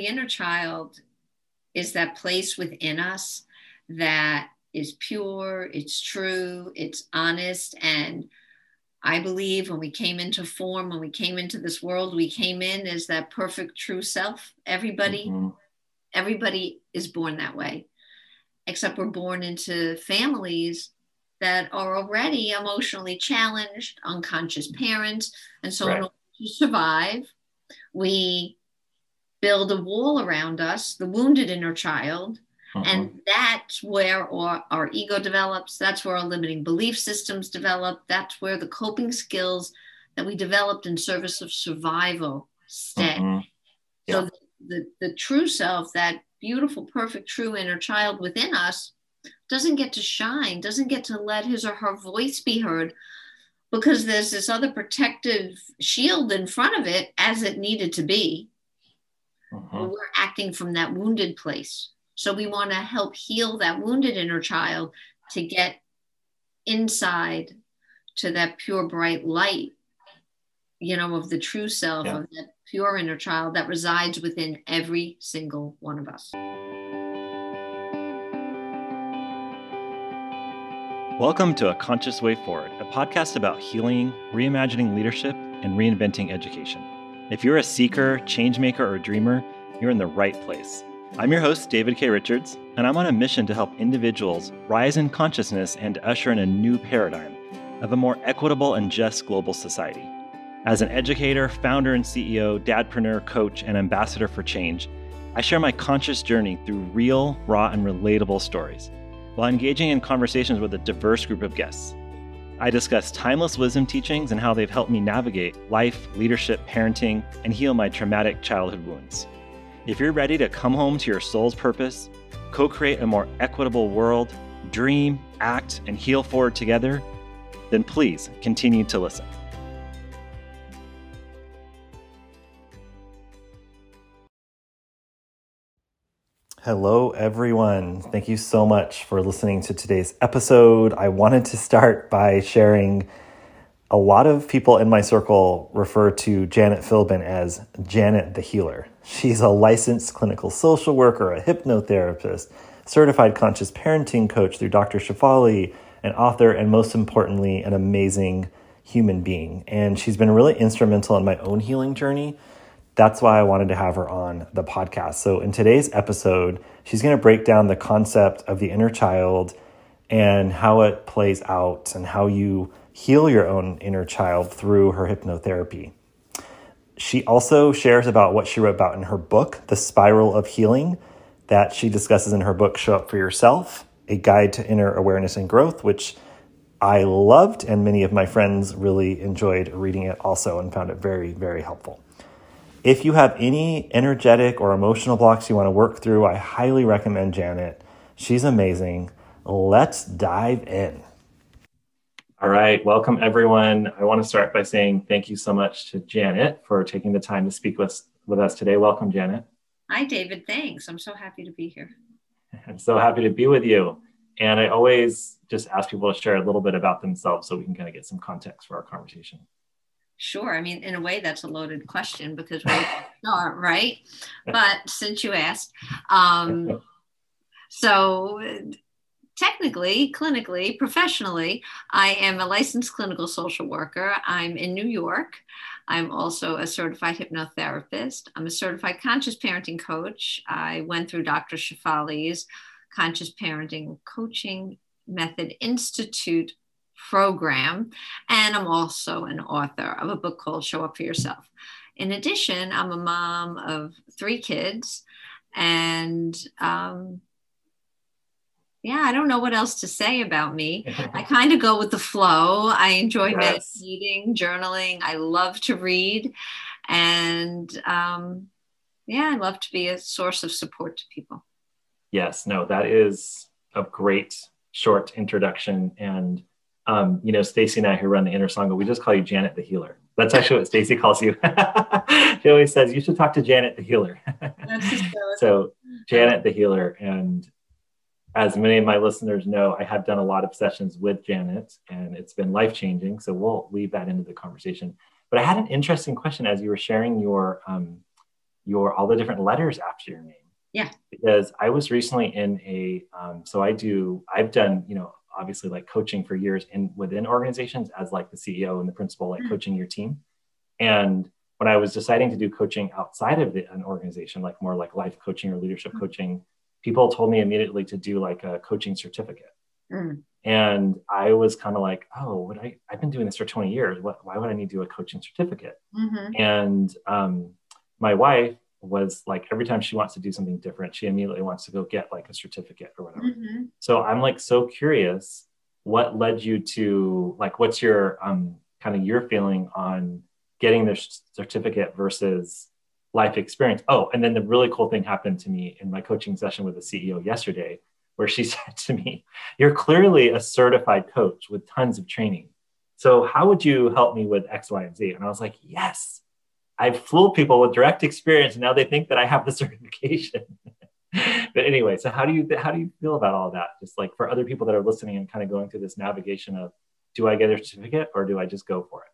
the inner child is that place within us that is pure, it's true, it's honest. And I believe when we came into form, when we came into this world, we came in as that perfect true self. Everybody, mm-hmm. everybody is born that way, except we're born into families that are already emotionally challenged, unconscious parents. And so, right. in order to survive, we build a wall around us, the wounded inner child. Uh-huh. And that's where our, our ego develops. That's where our limiting belief systems develop. That's where the coping skills that we developed in service of survival stay. Uh-huh. Yeah. So the, the, the true self, that beautiful, perfect, true inner child within us, doesn't get to shine, doesn't get to let his or her voice be heard because there's this other protective shield in front of it as it needed to be. Uh-huh. We're acting from that wounded place. So we want to help heal that wounded inner child to get inside to that pure, bright light, you know, of the true self, yeah. of that pure inner child that resides within every single one of us. Welcome to A Conscious Way Forward, a podcast about healing, reimagining leadership, and reinventing education. If you're a seeker, changemaker, or dreamer, you're in the right place. I'm your host, David K. Richards, and I'm on a mission to help individuals rise in consciousness and usher in a new paradigm of a more equitable and just global society. As an educator, founder and CEO, dadpreneur, coach, and ambassador for change, I share my conscious journey through real, raw, and relatable stories while engaging in conversations with a diverse group of guests. I discuss timeless wisdom teachings and how they've helped me navigate life, leadership, parenting, and heal my traumatic childhood wounds. If you're ready to come home to your soul's purpose, co create a more equitable world, dream, act, and heal forward together, then please continue to listen. Hello, everyone. Thank you so much for listening to today's episode. I wanted to start by sharing a lot of people in my circle refer to Janet Philbin as Janet the Healer. She's a licensed clinical social worker, a hypnotherapist, certified conscious parenting coach through Dr. Shefali, an author, and most importantly, an amazing human being. And she's been really instrumental in my own healing journey that's why I wanted to have her on the podcast. So, in today's episode, she's going to break down the concept of the inner child and how it plays out and how you heal your own inner child through her hypnotherapy. She also shares about what she wrote about in her book, The Spiral of Healing, that she discusses in her book, Show Up for Yourself A Guide to Inner Awareness and Growth, which I loved, and many of my friends really enjoyed reading it also and found it very, very helpful. If you have any energetic or emotional blocks you want to work through, I highly recommend Janet. She's amazing. Let's dive in. All right, welcome everyone. I want to start by saying thank you so much to Janet for taking the time to speak with, with us today. Welcome, Janet. Hi, David. Thanks. I'm so happy to be here. I'm so happy to be with you. And I always just ask people to share a little bit about themselves so we can kind of get some context for our conversation. Sure. I mean, in a way, that's a loaded question because we start, right? But since you asked, um, so technically, clinically, professionally, I am a licensed clinical social worker. I'm in New York. I'm also a certified hypnotherapist. I'm a certified conscious parenting coach. I went through Dr. Shefali's Conscious Parenting Coaching Method Institute program. And I'm also an author of a book called Show Up for Yourself. In addition, I'm a mom of three kids. And um, yeah, I don't know what else to say about me. I kind of go with the flow. I enjoy yes. meditating, journaling. I love to read. And um, yeah, I love to be a source of support to people. Yes, no, that is a great short introduction. And um, you know, Stacy and I who run the inner sangha, we just call you Janet the healer. That's actually what Stacy calls you. she always says you should talk to Janet the healer. so Janet the healer, and as many of my listeners know, I have done a lot of sessions with Janet, and it's been life changing. So we'll weave that into the conversation. But I had an interesting question as you were sharing your um, your all the different letters after your name. Yeah. Because I was recently in a um, so I do I've done you know obviously like coaching for years in within organizations as like the CEO and the principal like mm-hmm. coaching your team, and when I was deciding to do coaching outside of the, an organization, like more like life coaching or leadership mm-hmm. coaching, people told me immediately to do like a coaching certificate. Mm. And I was kind of like, oh, would I? I've been doing this for 20 years. What? Why would I need to do a coaching certificate? Mm-hmm. And um, my wife was like, every time she wants to do something different, she immediately wants to go get like a certificate or whatever. Mm-hmm. So I'm like so curious. What led you to like? What's your um, kind of your feeling on getting the certificate versus life experience. Oh, and then the really cool thing happened to me in my coaching session with the CEO yesterday, where she said to me, You're clearly a certified coach with tons of training. So, how would you help me with X, Y, and Z? And I was like, Yes, I've fooled people with direct experience. And now they think that I have the certification. but anyway, so how do you how do you feel about all that? Just like for other people that are listening and kind of going through this navigation of do I get a certificate or do I just go for it?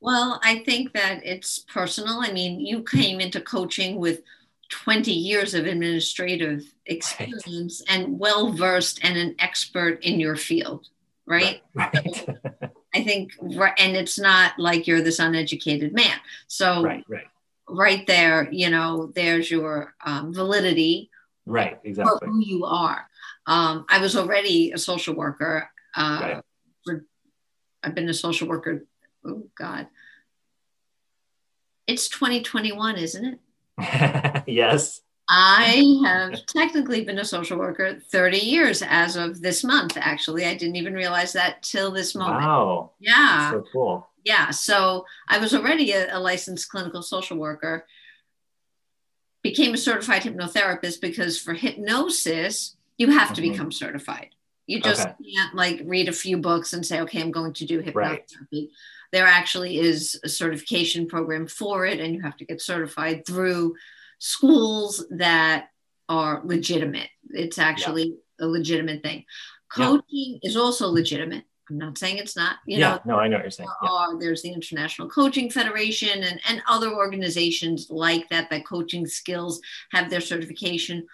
Well, I think that it's personal. I mean, you came into coaching with 20 years of administrative experience right. and well versed and an expert in your field, right? right. So I think, and it's not like you're this uneducated man. So, right, right. right there, you know, there's your um, validity. Right, exactly. For who you are. Um, I was already a social worker. Uh, right. for, I've been a social worker oh God. It's 2021, isn't it? yes. I have technically been a social worker 30 years as of this month, actually. I didn't even realize that till this moment. Wow. Yeah. That's so cool. Yeah. So I was already a, a licensed clinical social worker, became a certified hypnotherapist because for hypnosis, you have to mm-hmm. become certified. You just okay. can't like read a few books and say, okay, I'm going to do hypnotherapy. Right there actually is a certification program for it, and you have to get certified through schools that are legitimate. It's actually yeah. a legitimate thing. Coaching yeah. is also legitimate. I'm not saying it's not. You yeah, know, no, I know what you're saying. Yeah. there's the International Coaching Federation and, and other organizations like that that coaching skills have their certification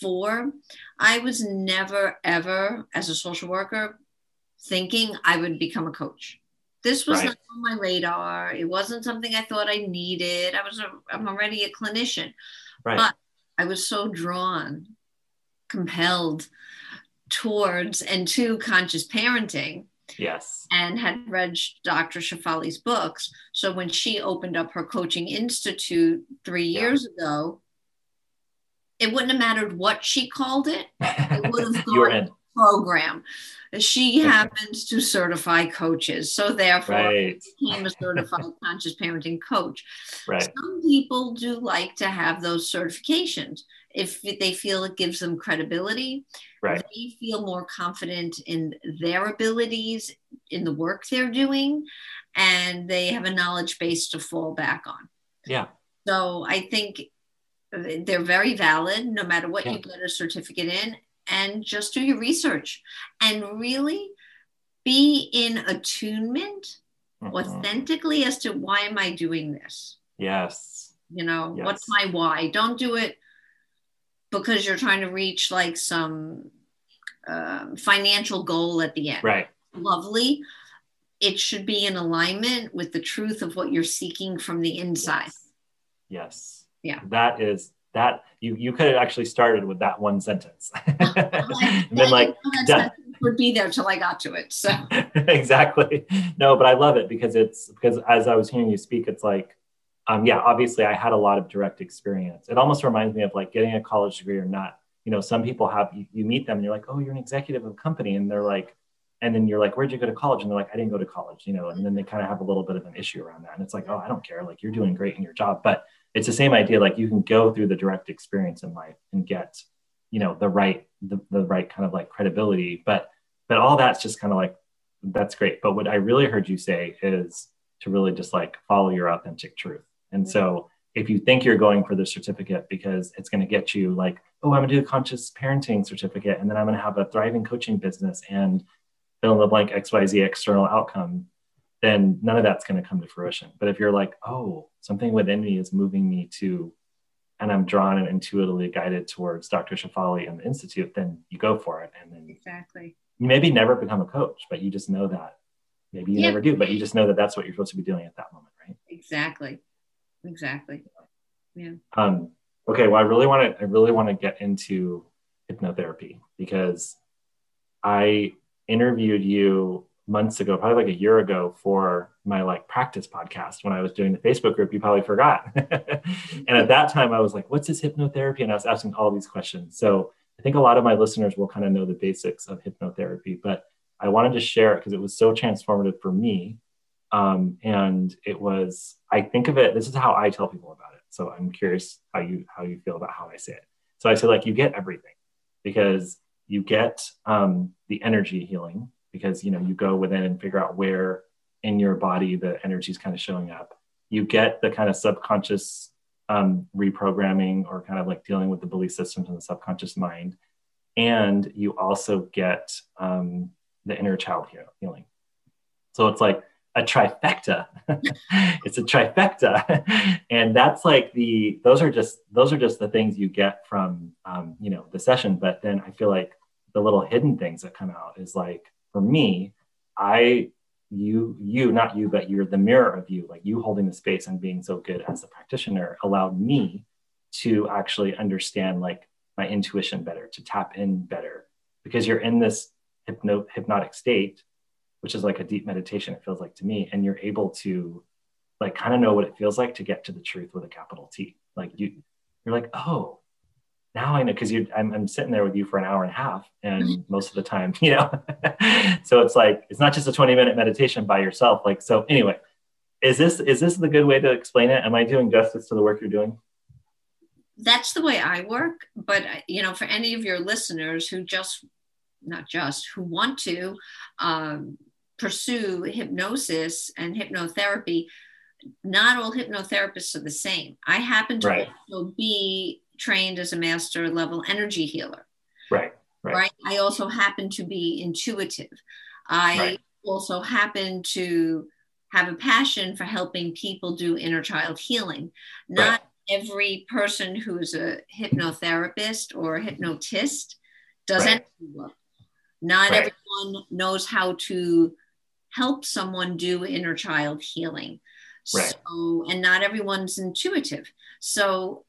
for. I was never ever, as a social worker, thinking I would become a coach. This was right. not on my radar. It wasn't something I thought I needed. I was a, I'm already a clinician, right. but I was so drawn, compelled towards and to conscious parenting. Yes. And had read Dr. Shefali's books. So when she opened up her coaching institute three yeah. years ago, it wouldn't have mattered what she called it. It would have gone program. She happens to certify coaches, so therefore right. became a certified conscious parenting coach. Right. Some people do like to have those certifications if they feel it gives them credibility. Right. They feel more confident in their abilities in the work they're doing, and they have a knowledge base to fall back on. Yeah. So I think uh, they're very valid no matter what yeah. you get a certificate in and just do your research and really be in attunement mm-hmm. authentically as to why am I doing this? Yes. You know, yes. what's my why? Don't do it because you're trying to reach like some um, financial goal at the end. Right. Lovely. It should be in alignment with the truth of what you're seeking from the inside. Yes. yes. Yeah. That is that you you could have actually started with that one sentence. And then like that would be there till i got to it so. Exactly. No but i love it because it's because as i was hearing you speak it's like um yeah obviously i had a lot of direct experience. It almost reminds me of like getting a college degree or not. You know some people have you, you meet them and you're like oh you're an executive of a company and they're like and then you're like where'd you go to college? And they're like i didn't go to college you know and then they kind of have a little bit of an issue around that. And it's like oh i don't care. Like you're doing great in your job. But it's the same idea like you can go through the direct experience in life and get you know the right the, the right kind of like credibility but but all that's just kind of like that's great. But what i really heard you say is to really just like follow your authentic truth. And so mm-hmm. if you think you're going for the certificate because it's going to get you like oh i'm going to do a conscious parenting certificate and then i'm going to have a thriving coaching business and fill in the blank xyz external outcome then none of that's going to come to fruition. But if you're like, oh, something within me is moving me to and I'm drawn and intuitively guided towards Dr. Shefali and the Institute, then you go for it. And then exactly. You maybe never become a coach, but you just know that. Maybe you yeah. never do, but you just know that that's what you're supposed to be doing at that moment, right? Exactly. Exactly. Yeah. Um, okay. Well, I really want to, I really want to get into hypnotherapy because I interviewed you months ago, probably like a year ago for my like practice podcast when I was doing the Facebook group. You probably forgot. and at that time I was like, what's this hypnotherapy? And I was asking all these questions. So I think a lot of my listeners will kind of know the basics of hypnotherapy, but I wanted to share it because it was so transformative for me. Um, and it was, I think of it, this is how I tell people about it. So I'm curious how you how you feel about how I say it. So I say like you get everything because you get um, the energy healing because you know you go within and figure out where in your body the energy is kind of showing up. You get the kind of subconscious um, reprogramming or kind of like dealing with the belief systems in the subconscious mind. And you also get um, the inner child healing. So it's like a trifecta. It's a trifecta. And that's like the those are just those are just the things you get from um, you know the session. But then i feel like the little hidden things that come out is like for me, I you you not you but you're the mirror of you like you holding the space and being so good as a practitioner allowed me to actually understand like my intuition better to tap in better. Because you're in this hypno- hypnotic state which is like a deep meditation it feels like to me and you're able to like kind of know what it feels like to get to the truth with a capital T. Like you you're like oh now I know because you I'm, I'm sitting there with you for an hour and a half and mm-hmm. most of the time, you know. so it's like it's not just a 20 minute meditation by yourself. Like so anyway, is this is this the good way to explain it? Am I doing justice to the work you're doing? That's the way I work, but you know, for any of your listeners who just not just who want to um, pursue hypnosis and hypnotherapy, not all hypnotherapists are the same. I happen to right. also be trained as a master level energy healer. Right. Right. right? I also happen to be intuitive. I right. also happen to have a passion for helping people do inner child healing. Not right. every person who's a hypnotherapist or a hypnotist does right. work. Not everyone knows how to help someone do inner child healing. So, and not everyone's intuitive. So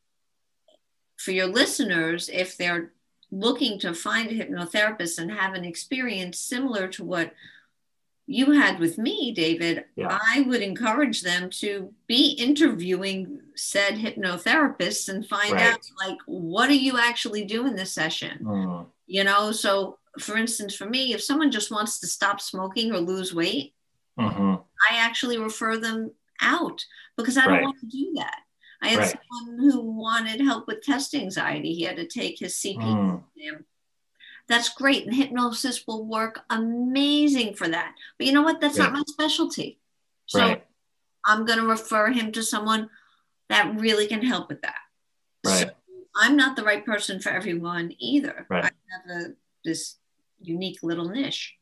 for your listeners, if they're looking to find a hypnotherapist and have an experience similar to what you had with me, David, yeah. I would encourage them to be interviewing said hypnotherapists and find right. out like what are you actually doing this session? Mm. You know, so for instance, for me, if someone just wants to stop smoking or lose weight, mm-hmm. I actually refer them out because I don't right. want to do that. I had right. someone who wanted help with test anxiety. He had to take his CP mm. exam. That's great. And hypnosis will work amazing for that. But you know what? That's yeah. not my specialty. So right. I'm going to refer him to someone that really can help with that. Right. So I'm not the right person for everyone either. Right. I have a, this unique little niche.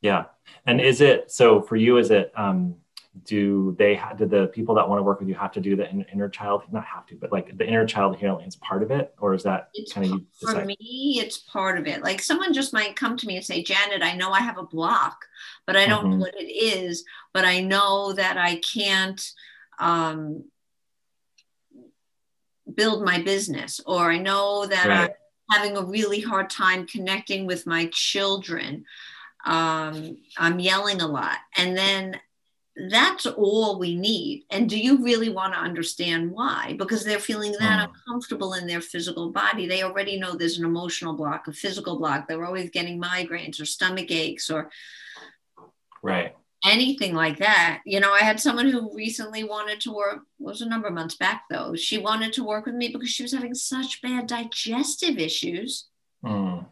Yeah. And is it so for you? Is it um, do they have, do the people that want to work with you have to do the inner child not have to but like the inner child healing is part of it or is that it's kind of for me it's part of it like someone just might come to me and say janet i know i have a block but i don't mm-hmm. know what it is but i know that i can't um, build my business or i know that right. i'm having a really hard time connecting with my children um, i'm yelling a lot and then that's all we need. And do you really want to understand why? Because they're feeling that mm. uncomfortable in their physical body. They already know there's an emotional block, a physical block. They're always getting migraines or stomach aches or right anything like that. You know, I had someone who recently wanted to work, was a number of months back though. She wanted to work with me because she was having such bad digestive issues. Mm.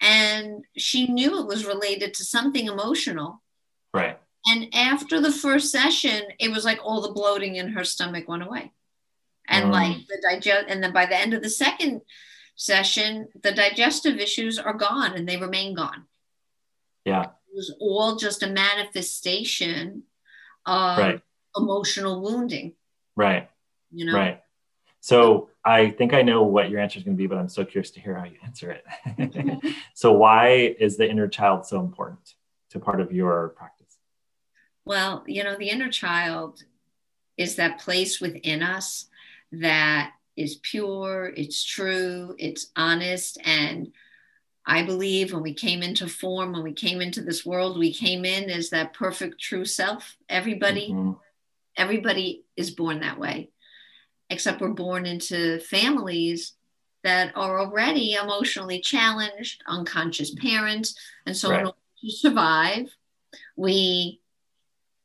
And she knew it was related to something emotional. Right and after the first session, it was like all the bloating in her stomach went away. And um, like the digest, and then by the end of the second session, the digestive issues are gone and they remain gone. Yeah. It was all just a manifestation of right. emotional wounding. Right. You know? Right. So I think I know what your answer is going to be, but I'm so curious to hear how you answer it. so why is the inner child so important to part of your practice? Well, you know, the inner child is that place within us that is pure, it's true, it's honest. And I believe when we came into form, when we came into this world, we came in as that perfect true self. Everybody, mm-hmm. everybody is born that way, except we're born into families that are already emotionally challenged, unconscious parents. And so right. in order to survive, we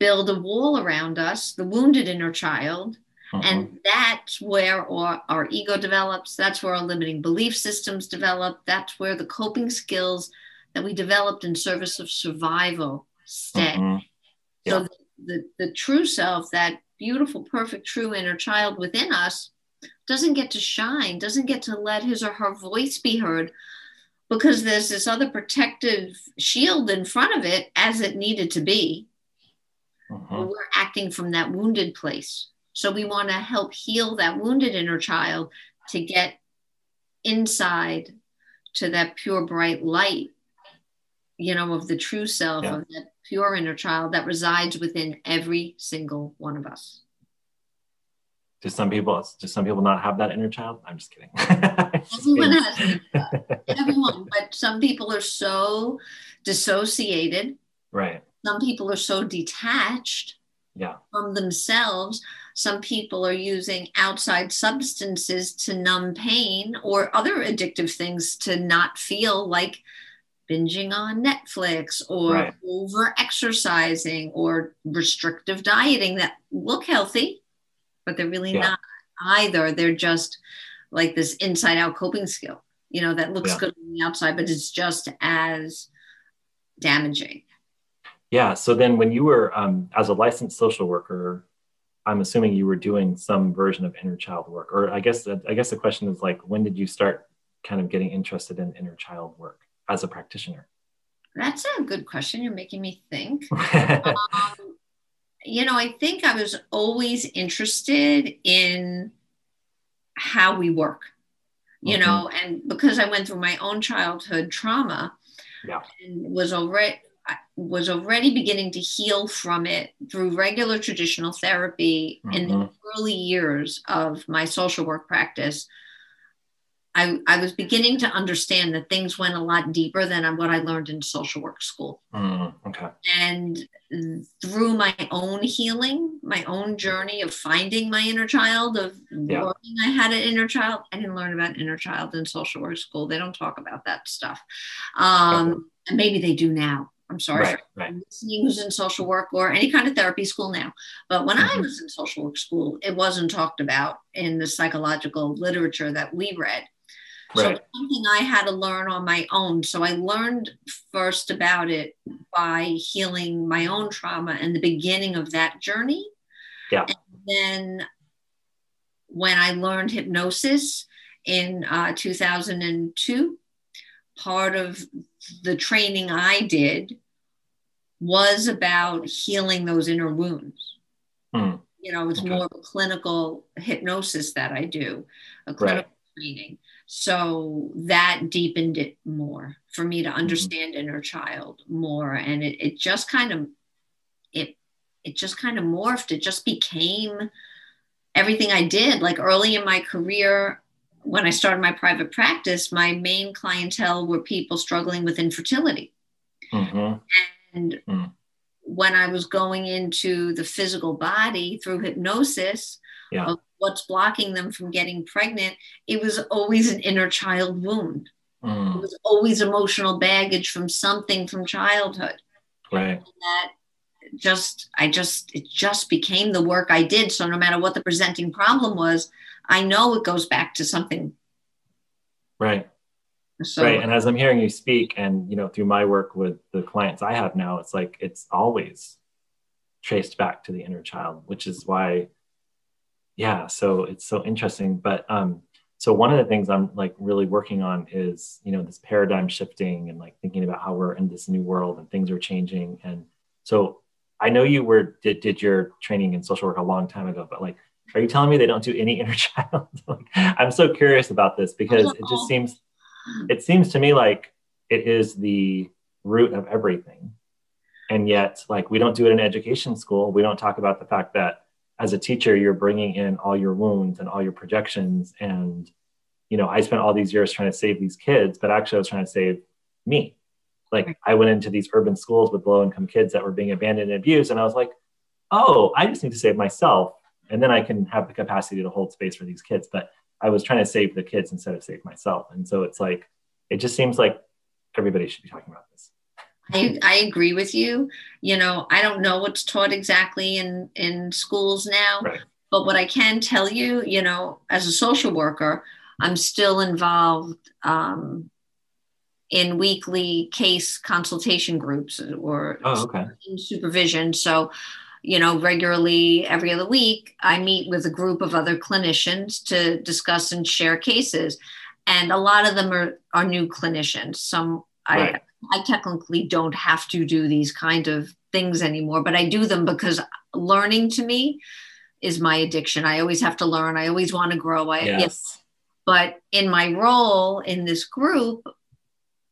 build a wall around us, the wounded inner child, uh-huh. And that's where our, our ego develops. That's where our limiting belief systems develop. That's where the coping skills that we developed in service of survival stay. Uh-huh. Yeah. So the, the, the true self, that beautiful, perfect, true inner child within us, doesn't get to shine, doesn't get to let his or her voice be heard because there's this other protective shield in front of it as it needed to be. Uh-huh. We're acting from that wounded place. So we want to help heal that wounded inner child to get inside to that pure, bright light, you know, of the true self, yeah. of that pure inner child that resides within every single one of us. Do some people do some people not have that inner child? I'm just kidding. Everyone has everyone, but some people are so dissociated. Right. Some people are so detached yeah. from themselves some people are using outside substances to numb pain or other addictive things to not feel like binging on Netflix or right. over exercising or restrictive dieting that look healthy, but they're really yeah. not either. They're just like this inside out coping skill, you know, that looks yeah. good on the outside, but it's just as damaging. Yeah. So then when you were, um, as a licensed social worker, I'm assuming you were doing some version of inner child work, or I guess I guess the question is like, when did you start kind of getting interested in inner child work as a practitioner? That's a good question. You're making me think. um, you know, I think I was always interested in how we work. You mm-hmm. know, and because I went through my own childhood trauma, yeah. and was already was already beginning to heal from it through regular traditional therapy mm-hmm. in the mm-hmm. early years of my social work practice. I, I was beginning to understand that things went a lot deeper than what I learned in social work school. Mm, okay. And through my own healing, my own journey of finding my inner child, of yeah. learning I had an inner child, I didn't learn about inner child in social work school. They don't talk about that stuff. Um, okay. And maybe they do now. I'm sorry right, right. listening who's in social work or any kind of therapy school now. But when mm-hmm. I was in social work school, it wasn't talked about in the psychological literature that we read. Right. So something I had to learn on my own. So I learned first about it by healing my own trauma and the beginning of that journey. Yeah. And then when I learned hypnosis in uh, 2002, part of the training I did was about healing those inner wounds. Hmm. You know, it's okay. more of a clinical hypnosis that I do, a clinical right. training. So that deepened it more for me to mm-hmm. understand mm-hmm. inner child more. And it, it just kind of it it just kind of morphed. It just became everything I did. Like early in my career, when I started my private practice, my main clientele were people struggling with infertility. Mm-hmm. And mm. when I was going into the physical body through hypnosis yeah. of what's blocking them from getting pregnant, it was always an inner child wound. Mm. It was always emotional baggage from something from childhood. Right. And that just, I just, it just became the work I did. So no matter what the presenting problem was, I know it goes back to something. Right. So, right. And as I'm hearing you speak, and you know, through my work with the clients I have now, it's like it's always traced back to the inner child, which is why, yeah. So it's so interesting. But um, so one of the things I'm like really working on is you know this paradigm shifting and like thinking about how we're in this new world and things are changing. And so I know you were did did your training in social work a long time ago, but like are you telling me they don't do any inner child? like, I'm so curious about this because it just seems, it seems to me like it is the root of everything. And yet, like, we don't do it in education school. We don't talk about the fact that as a teacher, you're bringing in all your wounds and all your projections. And, you know, I spent all these years trying to save these kids, but actually, I was trying to save me. Like, I went into these urban schools with low income kids that were being abandoned and abused. And I was like, oh, I just need to save myself and then I can have the capacity to hold space for these kids. But I was trying to save the kids instead of save myself. And so it's like, it just seems like everybody should be talking about this. I, I agree with you. You know, I don't know what's taught exactly in, in schools now, right. but what I can tell you, you know, as a social worker, I'm still involved um, in weekly case consultation groups or oh, okay. supervision. So you know, regularly every other week, I meet with a group of other clinicians to discuss and share cases. And a lot of them are, are new clinicians. Some right. I, I technically don't have to do these kind of things anymore, but I do them because learning to me is my addiction. I always have to learn. I always want to grow. I, yes. yes. But in my role in this group,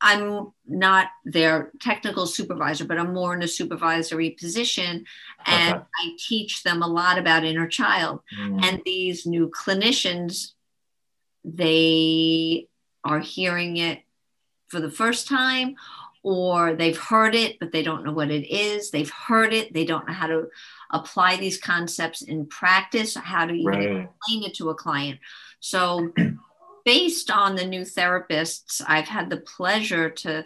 I'm not their technical supervisor, but I'm more in a supervisory position. And okay. I teach them a lot about inner child. Mm. And these new clinicians, they are hearing it for the first time, or they've heard it, but they don't know what it is. They've heard it, they don't know how to apply these concepts in practice, how to even right. explain it to a client. So based on the new therapists I've had the pleasure to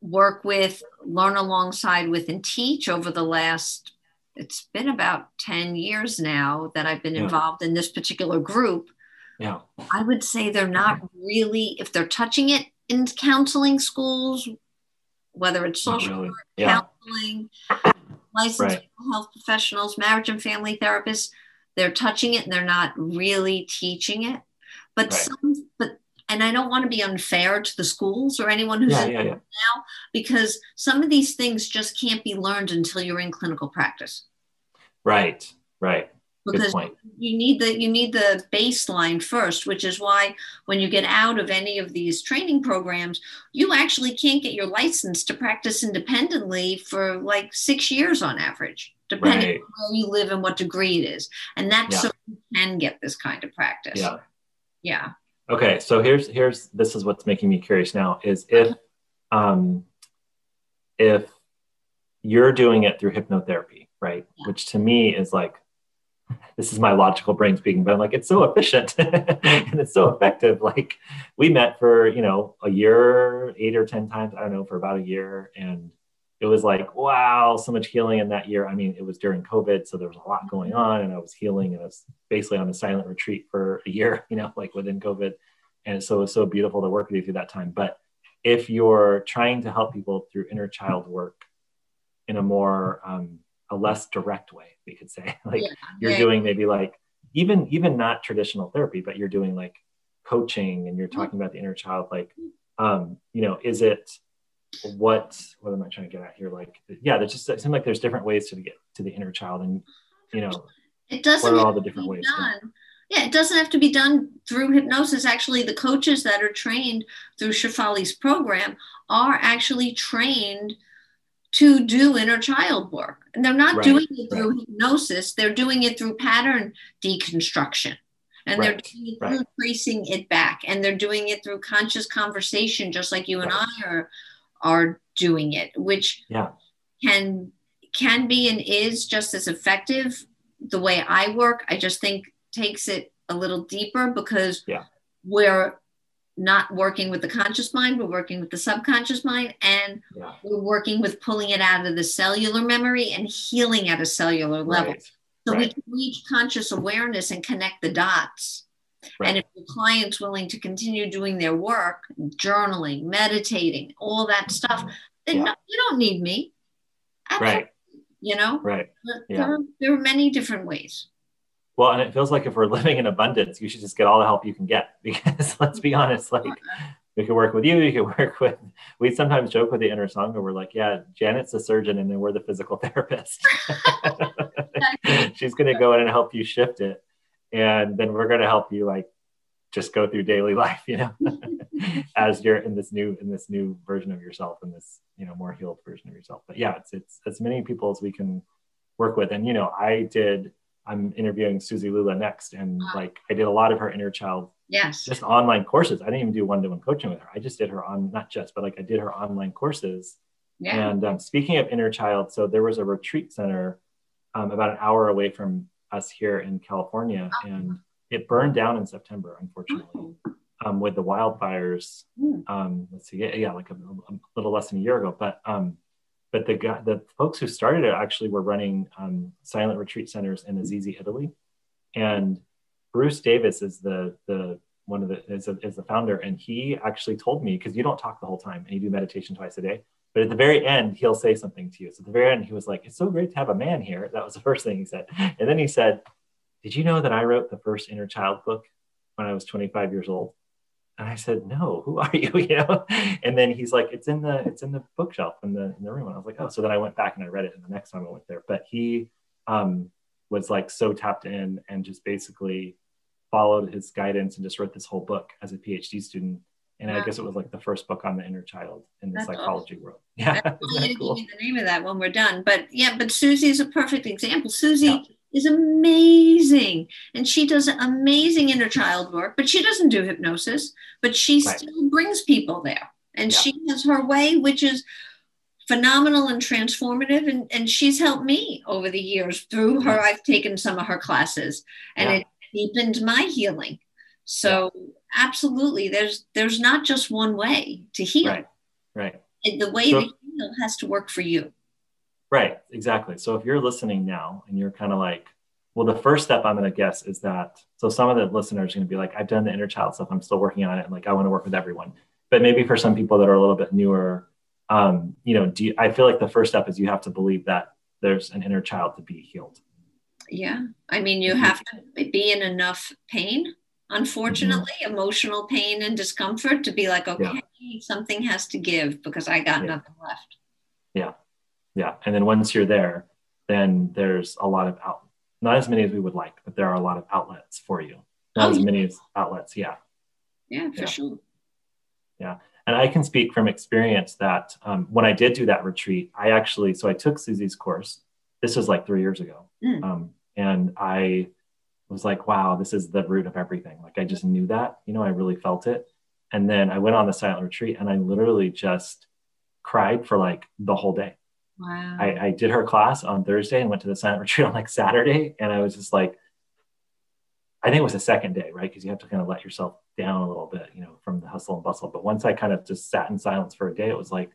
work with, learn alongside with, and teach over the last, it's been about 10 years now that I've been yeah. involved in this particular group. Yeah. I would say they're not really, if they're touching it in counseling schools, whether it's social really. work, yeah. counseling, licensed right. health professionals, marriage and family therapists, they're touching it and they're not really teaching it. But right. some, but and I don't want to be unfair to the schools or anyone who's yeah, yeah, yeah. now because some of these things just can't be learned until you're in clinical practice. Right, right. Because you need the you need the baseline first, which is why when you get out of any of these training programs, you actually can't get your license to practice independently for like six years on average, depending right. on where you live and what degree it is. And that's so you can get this kind of practice. Yeah yeah. Okay so here's here's this is what's making me curious now is if um if you're doing it through hypnotherapy right? Yeah. which to me is like this is my logical brain speaking but i'm like it's so efficient and it's so effective. Like we met for you know a year eight or ten times i don't know for about a year and it was like wow so much healing. In that year i mean it was during covid so there was a lot going on and i was healing and i was basically on a silent retreat for a year you know like within covid. And so it was so beautiful to work with you through that time. But if you're trying to help people through inner child work in a more um, a less direct way we could say like yeah, you're yeah. doing maybe like even even not traditional therapy but you're doing like coaching and you're talking about the inner child like um, you know is it what what am I trying to get at here? Like, yeah, there's just it seems like there's different ways to get to the inner child, and you know, it doesn't. What are all the different ways? Done. Yeah, it doesn't have to be done through hypnosis. Actually, the coaches that are trained through Shefali's program are actually trained to do inner child work. And they're not right, doing it through right. hypnosis, they're doing it through pattern deconstruction. And right, they're doing it through tracing it back. And they're doing it through conscious conversation, just like you and I are are doing it, which yeah. can can be and is just as effective. The way I work, I just think takes it a little deeper because yeah. we're not working with the conscious mind, we're working with the subconscious mind, and yeah. we're working with pulling it out of the cellular memory and healing at a cellular level. Right. So right. we can reach conscious awareness and connect the dots Right. And if the client's willing to continue doing their work, journaling, meditating, all that stuff, then yeah. no, you don't need me. Absolutely. Right. You know? Right. Yeah. There, are, there are many different ways. Well, and it feels like if we're living in abundance, you should just get all the help you can get because let's be honest, like we could work with you, you could work with, we sometimes joke with the inner sangha, we're like, yeah, Janet's the surgeon and then we're the physical therapist. She's going to go in and help you shift it and then we're going to help you like just go through daily life you know as you're in this new in this new version of yourself in this you know more healed version of yourself. But yeah it's it's as many people as we can work with. And you know i did i'm interviewing Suzi Lula next and wow. like i did a lot of her inner child yes. just online courses. I didn't even do one-to-one coaching with her. I just did her on not just but like i did her online courses. Yeah. and um, speaking of inner child so there was a retreat center um, about an hour away from us here in california oh. and it burned down in September, unfortunately, oh. um, with the wildfires. Hmm. Um, let's see, yeah, yeah like a, a, little less than a year ago. But um, but the the folks who started it actually were running um, silent retreat centers in Assisi, Italy, and Bruce Davis is the the one of the is, a, is the founder, and he actually told me because you don't talk the whole time and you do meditation twice a day. But at the very end, he'll say something to you. So at the very end, he was like, "It's so great to have a man here." That was the first thing he said, and then he said, did you know that I wrote the first inner child book when I was 25 years old? And I said, no, who are you? you know? And then he's like, it's in the, it's in the bookshelf in the, in the room. And I was like, oh, so then I went back and I read it. And the next time I went there, but he um, was like so tapped in and just basically followed his guidance and just wrote this whole book as a PhD student. And wow. I guess it was like the first book on the inner child in the That's psychology awesome. world. Yeah. I'll cool? the name of that when we're done. But yeah, but Suzi is a perfect example. Suzi yeah is amazing. And she does amazing inner child work, but she doesn't do hypnosis, but she right. still brings people there. And yeah. she has her way, which is phenomenal and transformative. And, and she's helped me over the years through her. Mm-hmm. I've taken some of her classes and yeah. it deepened my healing. So yeah. absolutely, there's there's not just one way to heal. Right. Right. the way so, to heal has to work for you. Right, exactly. So if you're listening now and you're kind of like, well, the first step I'm going to guess is that. So some of the listeners are going to be like, I've done the inner child stuff. I'm still working on it. And like, I want to work with everyone. But maybe for some people that are a little bit newer, um, you know, do you, I feel like the first step is you have to believe that there's an inner child to be healed. Yeah. I mean, you have to be in enough pain, unfortunately, mm-hmm. emotional pain and discomfort to be like, okay, yeah. something has to give because I got yeah. nothing left. Yeah yeah and then once you're there then there's a lot of out not as many as we would like but there are a lot of outlets for you not oh, as many as outlets yeah yeah for yeah. sure yeah and i can speak from experience that um, when i did do that retreat i actually so i took Suzi's course this was like three years ago mm. um, and i was like wow this is the root of everything like i just knew that you know i really felt it and then i went on the silent retreat and i literally just cried for like the whole day Wow. I, I did her class on Thursday and went to the silent retreat on like Saturday. And I was just like, I think it was the second day, right? Because you have to kind of let yourself down a little bit, you know, from the hustle and bustle. But once I kind of just sat in silence for a day, it was like,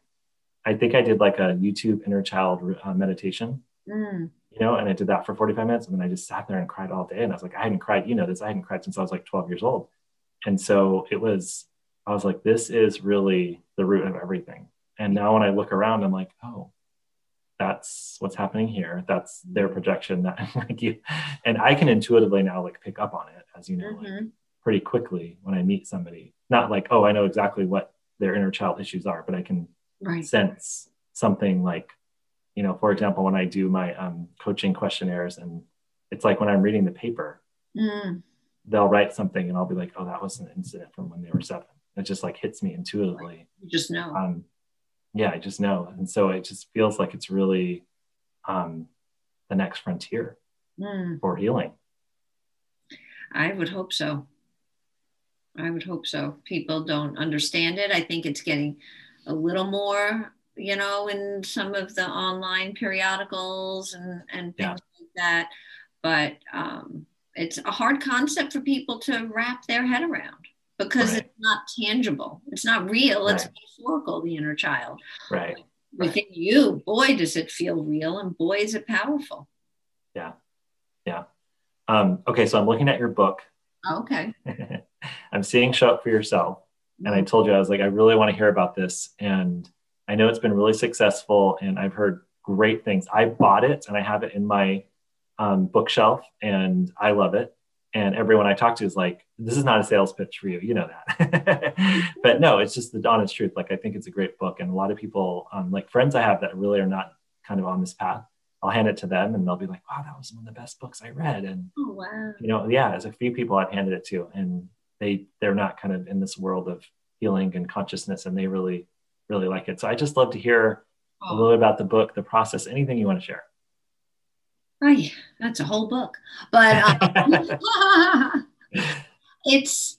I think I did like a YouTube inner child uh, meditation, mm. You know, and I did that for 45 minutes. And then I just sat there and cried all day. And I was like, I hadn't cried, you know, this, I hadn't cried since I was like 12 years old. And so it was, I was like, this is really the root of everything. And now when I look around, I'm like, oh, that's what's happening here that's their projection that like you and i can intuitively now like pick up on it as you know mm-hmm. like pretty quickly when i meet somebody not like oh i know exactly what their inner child issues are but i can right. sense something like you know for example when i do my um, coaching questionnaires and it's like when i'm reading the paper mm. they'll write something and i'll be like oh that was an incident from when they were seven it just like hits me intuitively you just know um, yeah, I just know. And so it just feels like it's really um, the next frontier mm. for healing. I would hope so. I would hope so. People don't understand it. I think it's getting a little more, you know, in some of the online periodicals and, and things yeah. like that. But um, it's a hard concept for people to wrap their head around because right. it's not tangible. It's not real. It's metaphorical, the inner child. Right. Within right. you, boy, does it feel real and boy, is it powerful. Yeah. Yeah. Um, okay. So I'm looking at your book. okay. I'm seeing Show Up for Yourself. And I mm-hmm. told you, I was like, I really want to hear about this. And I know it's been really successful and I've heard great things. I bought it and I have it in my um, bookshelf and I love it and everyone I talk to is like, this is not a sales pitch for you. You know that. but no, it's just the honest truth. Like, I think it's a great book. And a lot of people, um, like friends I have that really are not kind of on this path, I'll hand it to them and they'll be like, wow, that was one of the best books I read. And, oh, wow. you know, yeah, there's a few people I've handed it to and they, they're not kind of in this world of healing and consciousness and they really, really like it. So I just love to hear a little bit about the book, the process, anything you want to share. Oh, yeah, that's a whole book, but um, it's,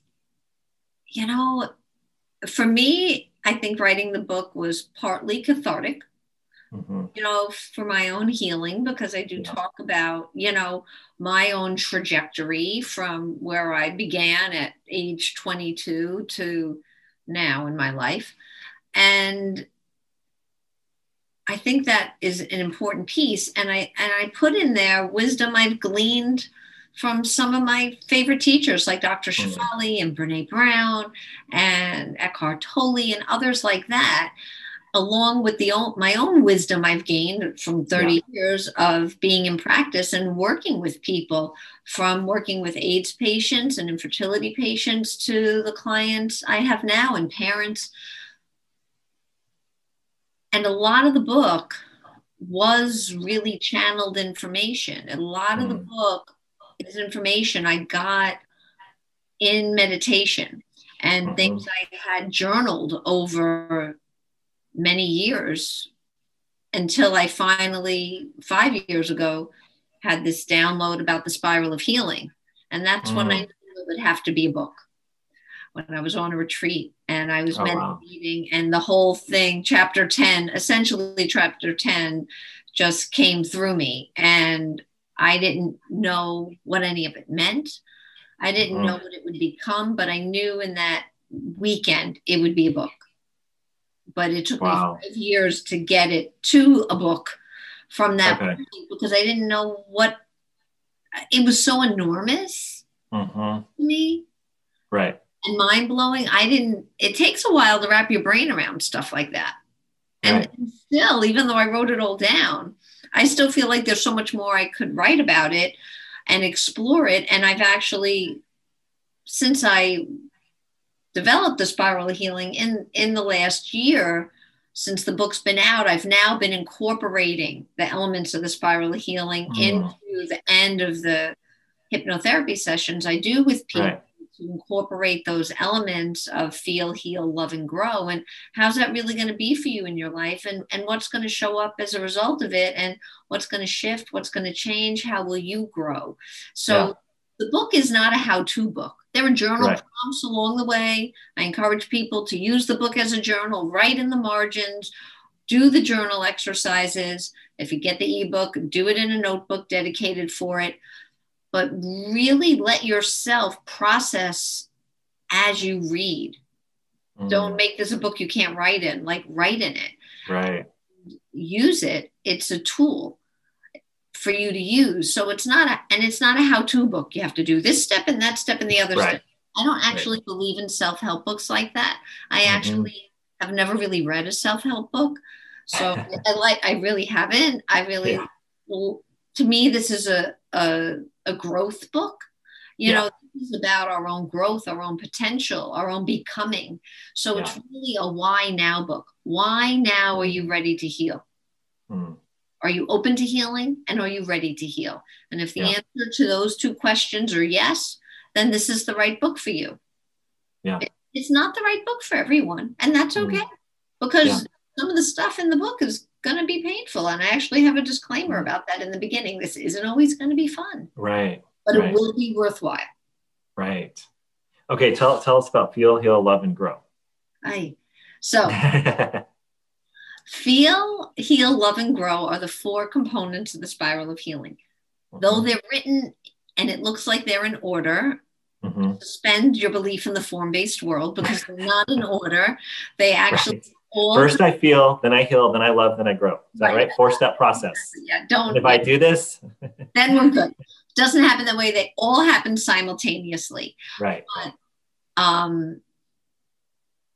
you know, for me, I think writing the book was partly cathartic mm-hmm. you know, for my own healing, because I do yeah. talk about, you know, my own trajectory from where I began at age 22 to now in my life. And I think that is an important piece. And I and I put in there wisdom I've gleaned from some of my favorite teachers like Dr. Mm-hmm. And Brene Brown and Eckhart Tolle and others like that along with the own, my own wisdom I've gained from 30 yeah. years of being in practice and working with people, from working with AIDS patients and infertility patients to the clients I have now and parents. And a lot of the book was really channeled information. A lot of the mm. book is information I got in meditation and mm-hmm. things I had journaled over many years until I finally, five years ago, had this download about the spiral of healing. And that's when I mm. knew it would have to be a book. When I was on a retreat and I was oh, meditating, wow. and the whole thing, chapter 10, essentially, chapter 10 just came through me. And I didn't know what any of it meant. I didn't mm. know what it would become, but I knew in that weekend it would be a book but it took wow. me five years to get it to a book from that okay. because I didn't know what it was so enormous mm-hmm. to me. Right. And mind blowing. I didn't, it takes a while to wrap your brain around stuff like that. And, right. and still, even though I wrote it all down, I still feel like there's so much more I could write about it and explore it. And I've actually, since I developed the spiral of healing in in the last year since the book's been out i've now been incorporating the elements of the spiral of healing mm. into the end of the hypnotherapy sessions i do with people right. To incorporate those elements of feel heal love and grow and how's that really going to be for you in your life and and what's going to show up as a result of it and what's going to shift what's going to change how will you grow so yeah. the book is not a how-to book there are journal right. prompts along the way. I encourage people to use the book as a journal, write in the margins, do the journal exercises. If you get the ebook, do it in a notebook dedicated for it. But really let yourself process as you read. Mm. Don't make this a book you can't write in, like write in it. Right. Use it. It's a tool for you to use. So it's not a, and it's not a how-to book. You have to do this step and that step and the other right. step. I don't actually right. believe in self-help books like that. I mm-hmm. actually have never really read a self-help book. So I like, I really haven't. I really, yeah. To me, this is a, a, a growth book. You yeah. know, this is about our own growth, our own potential, our own becoming. So yeah. it's really a why now book. Why now are you ready to heal? Mm. Are you open to healing and are you ready to heal? And if the yeah. answer to those two questions are yes, then this is the right book for you. Yeah. It's not the right book for everyone, and that's mm. okay mm. because some of the stuff in the book is going to be painful. And I actually have a disclaimer about that in the beginning. This isn't always going to be fun. Right. But right. it will be worthwhile. Right. Okay. Tell, tell us about Feel, Heal, Love, and Grow. Hi. So Feel, heal, love, and grow are the four components of the spiral of healing. Mm-hmm. Though they're written and it looks like they're in order, mm-hmm. suspend your belief in the form based world because they're not in order. They actually. Right. All First, I feel, then I heal, then I love, then I grow. Is that right? right? Four step process. Yeah, don't. And if I do this, then we're good. Doesn't happen that way. They all happen simultaneously. Right. But, um,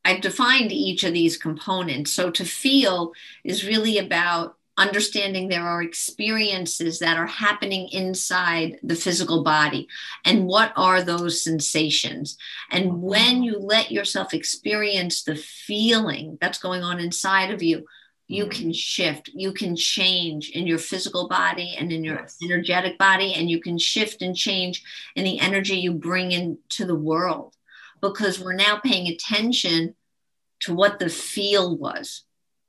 I've defined each of these components. So to feel is really about understanding there are experiences that are happening inside the physical body. And what are those sensations? And when you let yourself experience the feeling that's going on inside of you you mm. can shift, you can change in your physical body and in your energetic body, and you can shift and change in the energy you bring into the world. Because we're now paying attention to what the feel was.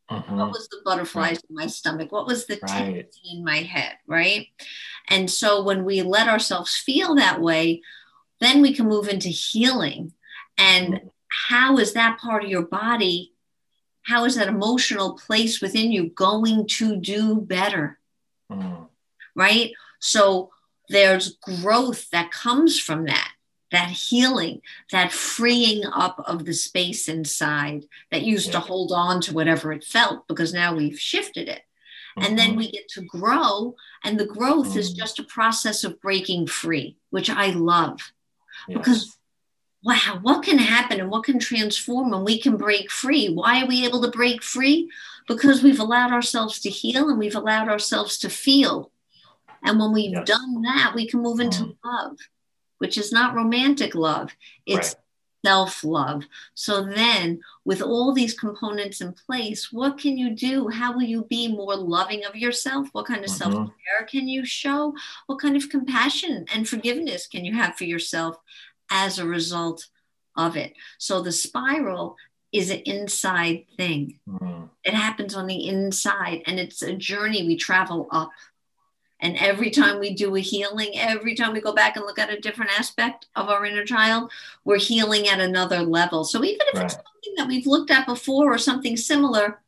Mm-hmm. What was the butterflies right. in my stomach? What was the right. in my head? Right. And so when we let ourselves feel that way, then we can move into healing. And mm-hmm. how is that part of your body? How is that emotional place within you going to do better? Mm-hmm. Right. So there's growth that comes from that that healing, that freeing up of the space inside that used to hold on to whatever it felt because now we've shifted it. And then mm-hmm. we get to grow, and the growth is just a process of breaking free, which I love because wow, what can happen and what can transform when we can break free? Why are we able to break free? Because we've allowed ourselves to heal and we've allowed ourselves to feel. And when we've yes. done that, we can move into mm-hmm. love which is not romantic love, it's right. self love. So then, with all these components in place, what can you do? How will you be more loving of yourself? What kind of mm-hmm. self care can you show? What kind of compassion and forgiveness can you have for yourself as a result of it? So the spiral is an inside thing. Mm-hmm. It happens on the inside, and it's a journey we travel up. And every time we do a healing, every time we go back and look at a different aspect of our inner child, we're healing at another level. So even if right. it's something that we've looked at before or something similar,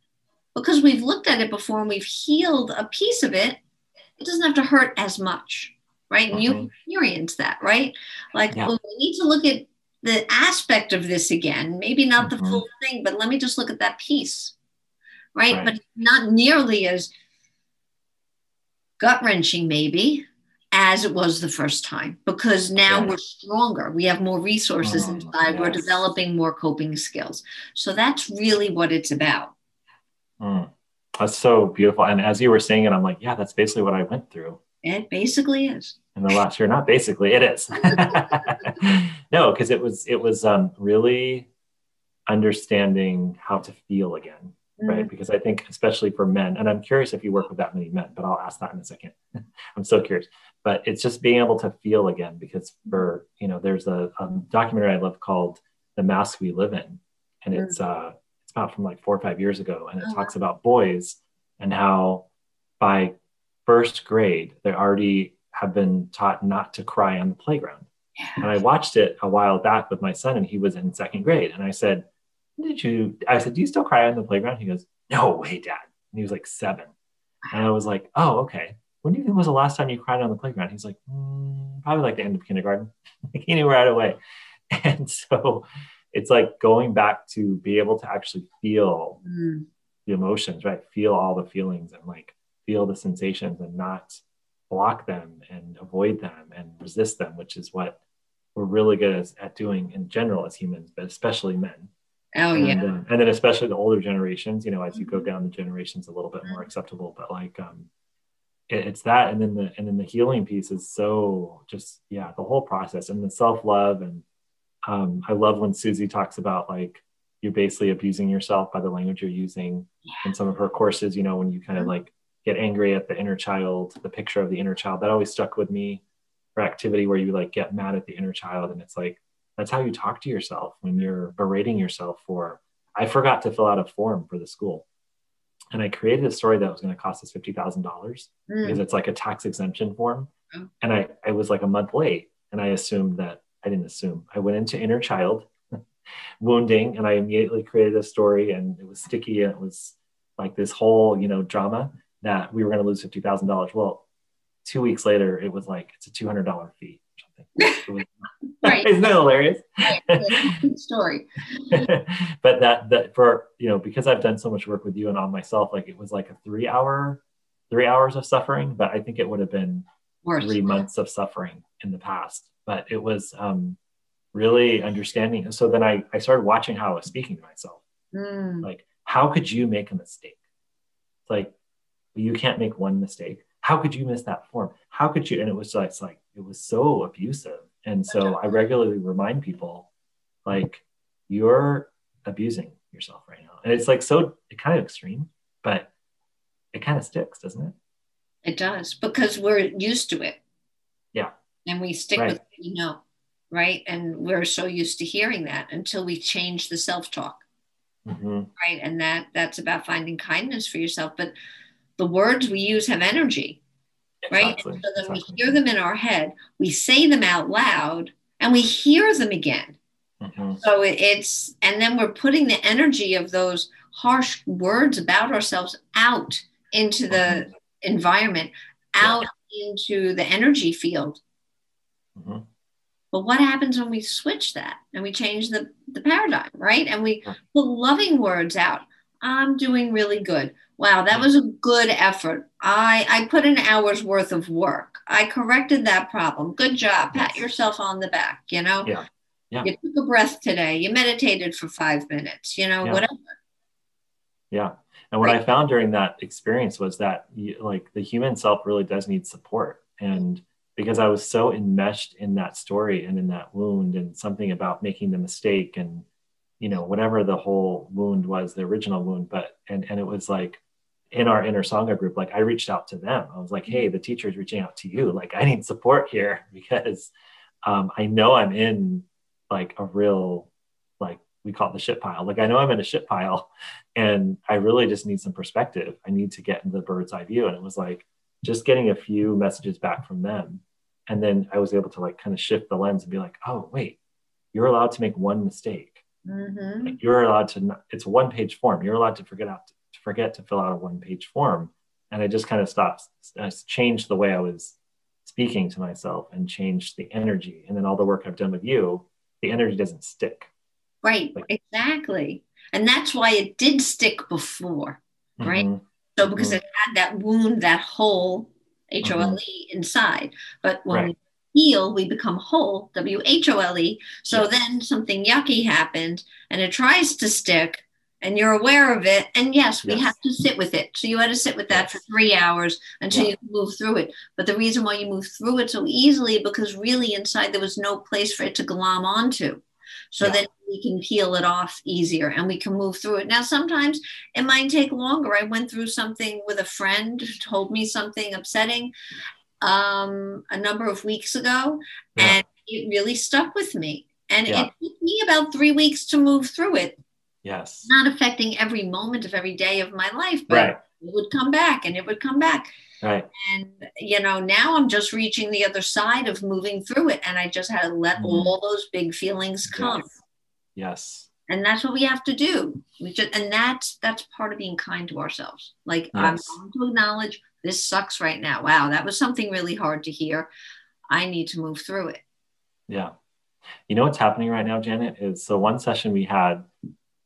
because we've looked at it before and we've healed a piece of it, it doesn't have to hurt as much, right? And you mm-hmm. experience that, right? Like, yeah. well, we need to look at the aspect of this again, maybe not mm-hmm. the full thing, but let me just look at that piece, right? right. But not nearly as gut wrenching, maybe, as it was the first time, because now yes. we're stronger. We have more resources oh, inside. Yes. We're developing more coping skills. So that's really what it's about. Mm. That's so beautiful. And as you were saying it, I'm like, yeah, that's basically what I went through. It basically is. In the last year, not basically, it is. no, because it was it was um, really understanding how to feel again right? Mm-hmm. Because I think, especially for men, and I'm curious if you work with that many men, but I'll ask that in a second. I'm so curious. But it's just being able to feel again, because for, you know, there's a, a documentary I love called The Mask We Live In. And it's, mm-hmm. uh, it's about from like four or five years ago. And it uh-huh. talks about boys and how by first grade, they already have been taught not to cry on the playground. Yeah. And I watched it a while back with my son, and he was in second grade. And I said, did you? I said, do you still cry on the playground? He goes, no way, dad. And he was like seven. And I was like, oh, okay. When do you think was the last time you cried on the playground? He's like, mm, probably like the end of kindergarten. he knew right away. And so it's like going back to be able to actually feel mm. the emotions, right? Feel all the feelings and like feel the sensations and not block them and avoid them and resist them, which is what we're really good at, at doing in general as humans, but especially men. Oh and, yeah. Uh, and then especially the older generations, you know, as you go mm-hmm. down the generations, a little bit more acceptable. But like, um, it, it's that, and then the and then the healing piece is so just yeah, the whole process and the self love and um, I love when Suzi talks about like you're basically abusing yourself by the language you're using yeah. in some of her courses. You know, when you kind of mm-hmm. like get angry at the inner child, the picture of the inner child that always stuck with me. For activity where you like get mad at the inner child, and it's like that's how you talk to yourself when you're berating yourself for i forgot to fill out a form for the school and i created a story that was going to cost us $50000 mm. because it's like a tax exemption form oh. and i i was like a month late and i assumed that i didn't assume i went into inner child wounding and i immediately created a story and it was sticky and it was like this whole you know drama that we were going to lose $50000 well two weeks later it was like it's a $200 fee or something. right. Isn't that hilarious? Right. story. but that that for you know because I've done so much work with you and on myself, like it was like a three hour, three hours of suffering. But I think it would have been Worse. three months of suffering in the past. But it was um, really understanding. So then I I started watching how I was speaking to myself. Mm. Like, how could you make a mistake? It's like you can't make one mistake. How could you miss that form? How could you? And it was just like it was so abusive. And so I regularly remind people, like, you're abusing yourself right now. And it's like so kind of extreme. but it kind of sticks, doesn't it? It does because we're used to it. Yeah. And we stick right. with you know, right? And we're so used to hearing that until we change the self-talk. Mm-hmm. Right. And that that's about finding kindness for yourself. But the words we use have energy. Exactly. Right. so then exactly. we hear them in our head, we say them out loud, and we hear them again. Mm-hmm. So it's, and then we're putting the energy of those harsh words about ourselves out into the mm-hmm. environment, out yeah. into the energy field. Mm-hmm. But what happens when we switch that and we change the, the paradigm, right? And we put loving words out. I'm doing really good. Wow, that was a good effort. I, I put an hour's worth of work. I corrected that problem. Good job. Pat yourself on the back, you know? Yeah. Yeah. You took a breath today. You meditated for five minutes, you know, yeah. whatever. Yeah. And what right. I found during that experience was that like the human self really does need support. And because I was so enmeshed in that story and in that wound and something about making the mistake and, you know, whatever the whole wound was, the original wound, but, and, and it was like, in our inner sangha group, like I reached out to them. I was like, "Hey, the teacher is reaching out to you. Like, I need support here because um, I know I'm in like a real like we call it the shit pile. Like i know i'm in a shit pile and i really just need some perspective. I need to get into the bird's eye view. And it was like just getting a few messages back from them. And then i was able to like kind of shift the lens and be like oh wait you're allowed to make one mistake mm-hmm. like you're allowed to it's a one page form you're allowed to forget out to, to forget to fill out a one page form and i just kind of stopped i changed the way i was speaking to myself and changed the energy and then all the work i've done with you the energy doesn't stick. Right, like, exactly. And that's why it did stick before, right? Mm-hmm. So because mm-hmm. it had that wound, that hole, H O L E mm-hmm. inside. But when right. we heal, we become whole, W H O L E. So then something yucky happened and it tries to stick and you're aware of it. And yes, we yes. have to sit with it. So you had to sit with that for three hours until yeah. you move through it. But the reason why you move through it so easily because really inside there was no place for it to glom onto. So yeah. then we can peel it off easier and we can move through it. Now, sometimes it might take longer. I went through something with a friend who told me something upsetting um, a number of weeks ago, yeah. and it really stuck with me. And it took me about three weeks to move through it Yes. Not affecting every moment of every day of my life, but right. it would come back and it would come back. Right. And you know, now I'm just reaching the other side of moving through it. And I just had to let mm all those big feelings come. Yes. yes. And that's what we have to do. We just and that's that's part of being kind to ourselves. Like yes. I'm going to acknowledge this sucks right now. Wow, that was something really hard to hear. I need to move through it. Yeah. You know what's happening right now, Janet, is so one session we had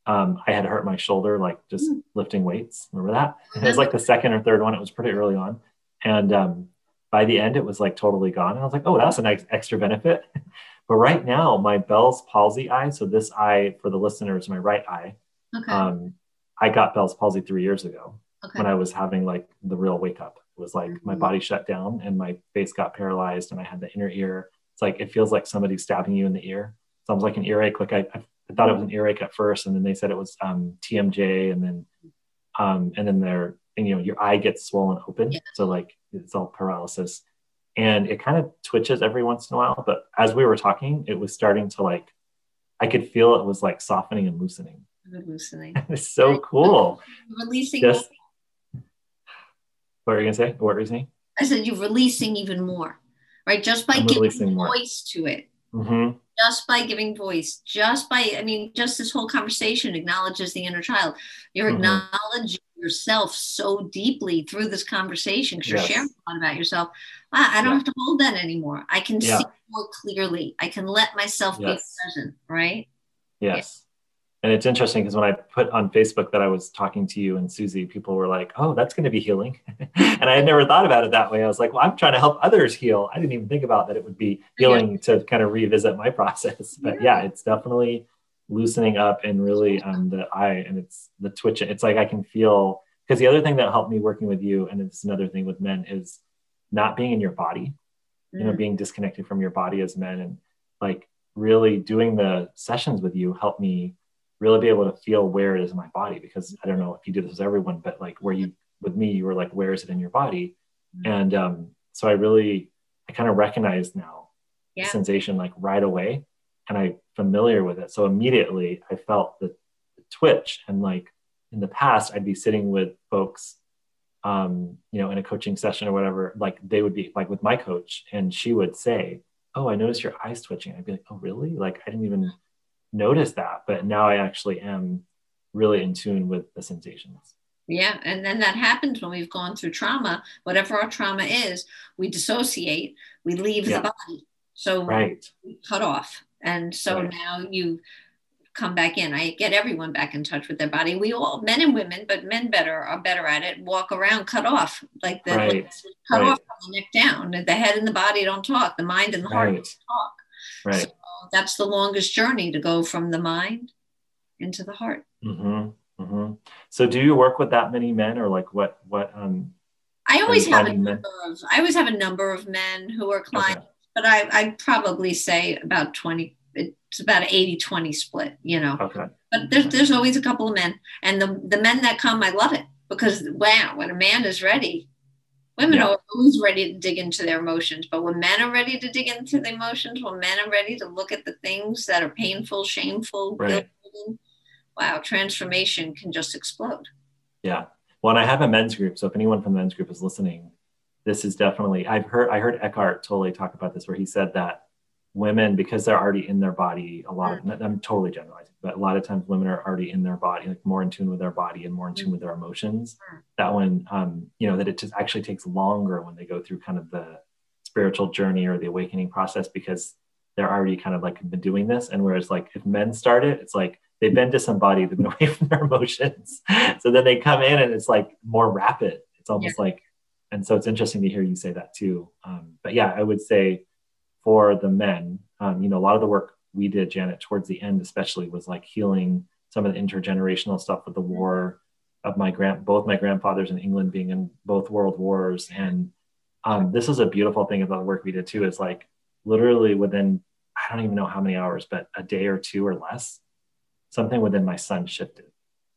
um, I had hurt my shoulder, like just mm. lifting weights. Remember that? It was like the second or third one. It was pretty early on. And um, by the end, it was like totally gone. And I was like, oh, that's a nice extra benefit. but right now, my Bell's palsy eye, so this eye for the listeners, my right eye, okay. um, I got Bell's palsy three years ago okay. when I was having like the real wake up. It was like mm-hmm. my body shut down and my face got paralyzed and I had the inner ear. It's like, it feels like somebody's stabbing you in the ear. Sounds like an earache. Like I, I thought it was an earache at first, and then they said it was um, TMJ, and then um, and then there, and, you know, your eye gets swollen open, yeah. so like it's all paralysis, and it kind of twitches every once in a while. But as we were talking, it was starting to like, I could feel it was like softening and loosening. Loosening. it's so cool. Releasing. Just, what were you gonna say? What were you saying? I said you're releasing even more, right? Just by I'm giving voice to it. Mm-hmm just by giving voice, just by, I mean, just this whole conversation acknowledges the inner child. You're mm-hmm. acknowledging yourself so deeply through this conversation because yes. you're sharing a lot about yourself. I, I don't yeah. have to hold that anymore. I can yeah. see more clearly. I can let myself yes. be present, right? Yes. And it's interesting because when I put on Facebook that I was talking to you and Suzi, people were like, oh, that's going to be healing. and I had never thought about it that way. I was like, well, I'm trying to help others heal. I didn't even think about that it would be healing yeah. to kind of revisit my process. But yeah, yeah it's definitely loosening up and really um, the eye and it's the twitch. It's like I can feel, because the other thing that helped me working with you, and it's another thing with men, is not being in your body, mm. you know, mm. being disconnected from your body as men and like really doing the sessions with you helped me really be able to feel where it is in my body because I don't know if you do this with everyone, but like where you with me, you were like, where is it in your body? Mm-hmm. And um, so I really I kind of recognize now yeah. the sensation like right away and I familiar with it. So immediately I felt the, the twitch and like in the past I'd be sitting with folks um, you know, in a coaching session or whatever, like they would be like with my coach and she would say, Oh, I noticed your eyes twitching. I'd be like, Oh, really? Like I didn't even notice that. But now I actually am really in tune with the sensations. Yeah. And then that happens when we've gone through trauma, whatever our trauma is, we dissociate, we leave yeah. the body. So right. we cut off. And so right. now you come back in. I get everyone back in touch with their body. We all, men and women, but men better are better at it. Walk around, cut off, like the right. cut right. off from the neck down. The head and the body don't talk. The mind and the heart right. talk. Right. So that's the longest journey to go from the mind into the heart. Mm-hmm. Mm-hmm. So, do you work with that many men, or like what? What? Um, I always have a number men? of. I always have a number of men who are clients, okay. but I I'd probably say about twenty it's about an 80 20 split, you know. Okay. But there's, there's always a couple of men. And the, the men that come, I love it because, wow, when a man is ready, women yeah. are always ready to dig into their emotions. But when men are ready to dig into the emotions, when men are ready to look at the things that are painful, shameful, right. wow, transformation can just explode. Yeah. Well, and I have a men's group. So if anyone from the men's group is listening, this is definitely, I've heard, I heard Eckhart Tolle talk about this where he said that women because they're already in their body a lot of mm. i'm totally generalizing a lot of times women are already in their body like more in tune with their body and more in tune with their emotions mm. that when um, you know that it just actually takes longer when they go through kind of the spiritual journey or the awakening process because they're already kind of like been doing this and whereas like if men start it it's like they've been disembodied they've been away from their emotions so then they come in and it's like more rapid it's almost yeah. like and so it's interesting to hear you say that too um, but yeah i would say for the men. Um, you know, a lot of the work we did, Janet, towards the end, especially, was like healing some of the intergenerational stuff with the war of my grand, both my grandfathers in England being in both world wars. And um, this is a beautiful thing about the work we did too. Is like literally within, I don't even know how many hours, but a day or two or less, something within my son shifted.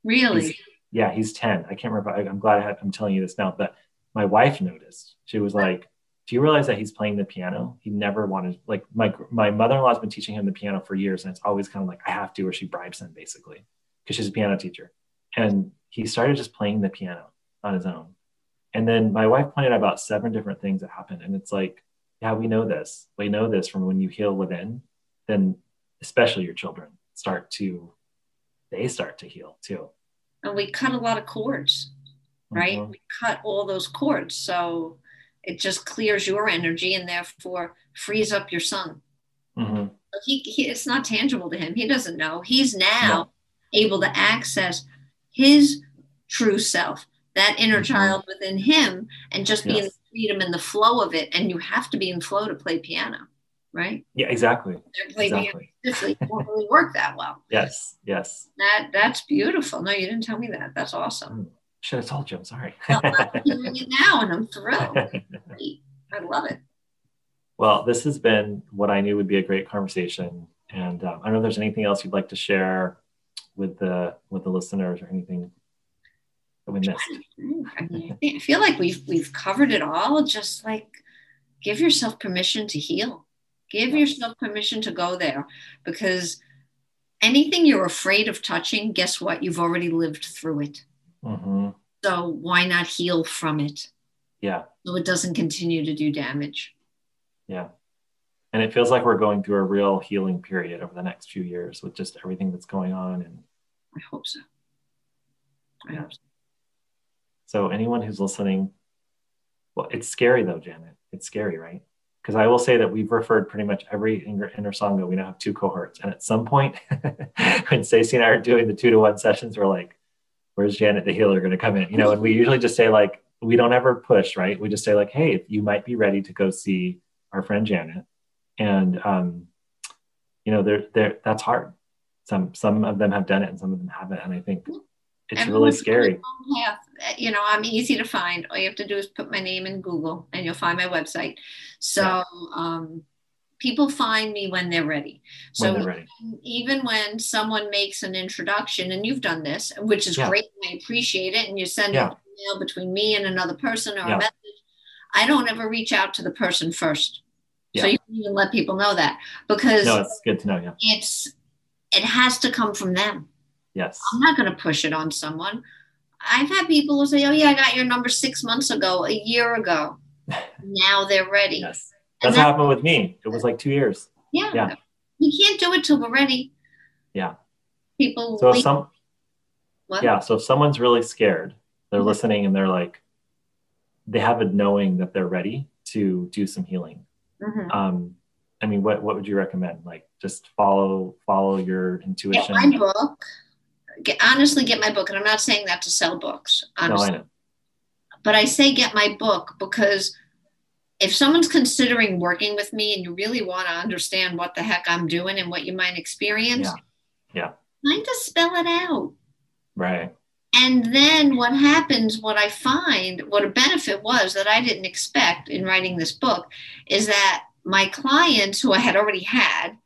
Really? He's, yeah, he's 10. I can't remember. I, I'm glad I I'm telling you this now, but my wife noticed. She was like, do you realize that he's playing the piano? He never wanted like my my mother-in-law's been teaching him the piano for years, and it's always kind of like I have to, or she bribes him basically because she's a piano teacher. And he started just playing the piano on his own. And then my wife pointed out about seven different things that happened, and it's like, yeah, we know this. We know this from when you heal within, then especially your children start to they start to heal too. And we cut a lot of cords, right? Mm-hmm. We cut all those cords. So it just clears your energy and therefore frees up your son. Mm-hmm. He, he, it's not tangible to him. He doesn't know. He's now no. able to access his true self, that inner mm-hmm. child within him, and just yes. be in the freedom and the flow of it. And you have to be in flow to play piano, right? Yeah, exactly. Play exactly. piano won't really work that well. Yes, yes. That that's beautiful. No, you didn't tell me that. That's awesome. Mm. Should have told you. I'm sorry. well, I'm doing it now, and I'm thrilled. I love it. Well, this has been what I knew would be a great conversation, and um, I don't know if there's anything else you'd like to share with the with the listeners or anything that we missed. I, mean, I feel like we've we've covered it all. Just like give yourself permission to heal. Give yourself permission to go there because anything you're afraid of touching, guess what? You've already lived through it. Mm-hmm. So why not heal from it? Yeah. So it doesn't continue to do damage. Yeah. And it feels like we're going through a real healing period over the next few years with just everything that's going on. And I hope so. I yeah. hope so. So anyone who's listening, well, it's scary though, Janet. It's scary, right? Because I will say that we've referred pretty much every inner, inner. We now have two cohorts, and at some point, when Stacey and I are doing the two to one sessions, we're like, where's Janet the healer going to come in? You know, and we usually just say like, we don't ever push, right? We just say like, hey, you might be ready to go see our friend Janet, and um, you know, they're, they're, that's hard. Some some of them have done it, and some of them haven't, and I think it's really scary. You know, I'm easy to find. All you have to do is put my name in Google, and you'll find my website. So, yeah. um, people find me when they're ready. So when they're ready. even when someone makes an introduction, and you've done this, which is Yeah. great, I appreciate it, and you send Yeah. an email between me and another person or Yeah. a message, I don't ever reach out to the person first. So you can even let people know that because No, it's good to know. Yeah. it's it has to come from them. Yes. I'm not going to push it on someone. I've had people who say, "Oh yeah, I got your number six months ago, a year ago." now they're ready. Yes. That's that- what happened with me. It was like two years. Yeah. Yeah. We can't do it till we're ready. Yeah. People. So if some what? yeah, so if someone's really scared, they're Mhm. listening and they're like, they have a knowing that they're ready to do some healing. Mhm. Um, I mean, what what would you recommend? Like, just follow follow your Get intuition. my book. Get, honestly, get my book, and I'm not saying that to sell books. no, Honestly, I know. but I say get my book because if someone's considering working with me and you really want to understand what the heck I'm doing and what you might experience, Yeah. kind of spell it out. Right. And then what happens, what I find, what a benefit was that I didn't expect in writing this book is that my clients who I had already had.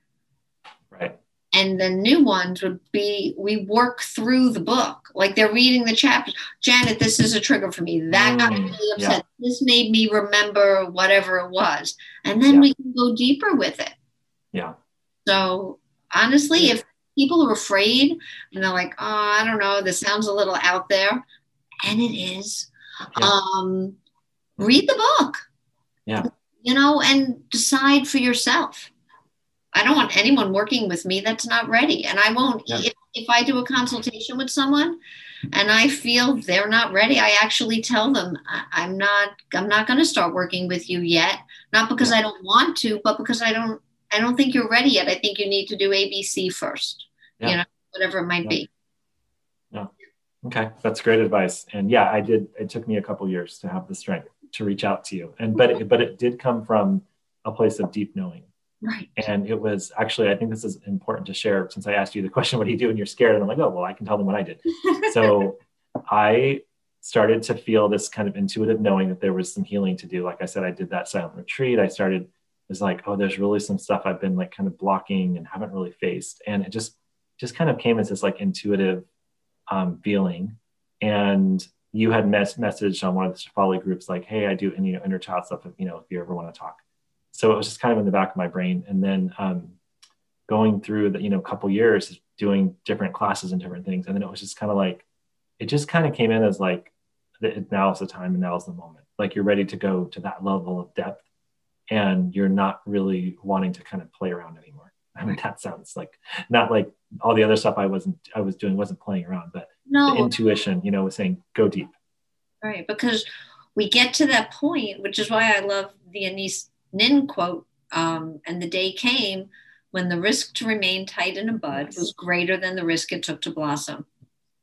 And the new ones would be we work through the book. Like they're reading the chapters. Janet this is a trigger for me. That got me Mm, really upset. this made me remember whatever it was. And then Yeah. we can go deeper with it. Yeah. so honestly if people are afraid and they're like oh i don't know. This sounds a little out there. And it is. Yeah. um read the book. Yeah. you know and decide for yourself I don't want anyone working with me that's not ready. And I won't, Yeah. if, if I do a consultation with someone and I feel they're not ready, I actually tell them I, I'm not, I'm not going to start working with you yet. Not because I don't want to, but because I don't, I don't think you're ready yet. I think you need to do ABC first, Yeah. you know, whatever it might Yeah. be. Okay, that's great advice. And yeah, I did. It took me a couple years to have the strength to reach out to you, and but it, but it did come from a place of deep knowing. Right. And it was actually, I think this is important to share since I asked you the question, "What do you do when you're scared?" And I'm like, "Oh, well, I can tell them what I did." So I started to feel this kind of intuitive knowing that there was some healing to do. Like I said, I did that silent retreat. I started was like, "Oh, there's really some stuff I've been like kind of blocking and haven't really faced," and it just just kind of came as this like intuitive um, feeling. And you had mess- messaged on one of the Shefali groups like, "Hey, I do any inner child stuff. If you know, if you ever want to talk." So it was just kind of in the back of my brain. And then um, going through the you know couple years doing different classes and different things, and then it was just kind of like it just kind of came in as like now is the time and now is the moment. Like you're ready to go to that level of depth, and you're not really wanting to kind of play around anymore. I mean, that sounds like not like all the other stuff I wasn't I was doing wasn't playing around, but the No, intuition, you know, was saying go deep. right. Because we get to that point, which is why I love the Anaïs Nin quote. Um, and the day came when the risk to remain tight in a bud was greater than the risk it took to blossom.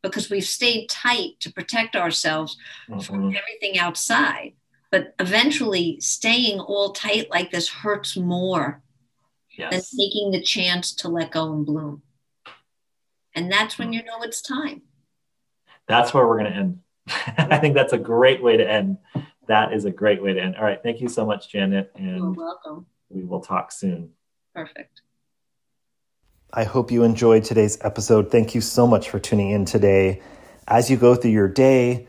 Because we've stayed tight to protect ourselves from Mhm. everything outside. But eventually, staying all tight like this hurts more than taking the chance to let go and bloom. And that's when you know it's time. That's where we're going to end. I think that's a great way to end. That is a great way to end. All right. Thank you so much, Janet. You're And welcome. we will talk soon. Perfect. I hope you enjoyed today's episode. Thank you so much for tuning in today. As you go through your day,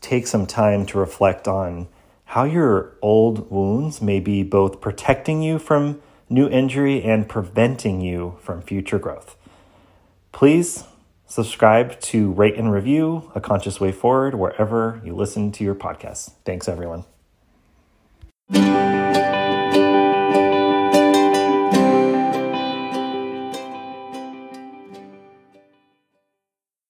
take some time to reflect on how your old wounds may be both protecting you from new injury and preventing you from future growth. Please Subscribe to rate and review A Conscious Way Forward wherever you listen to your podcasts. Thanks, everyone.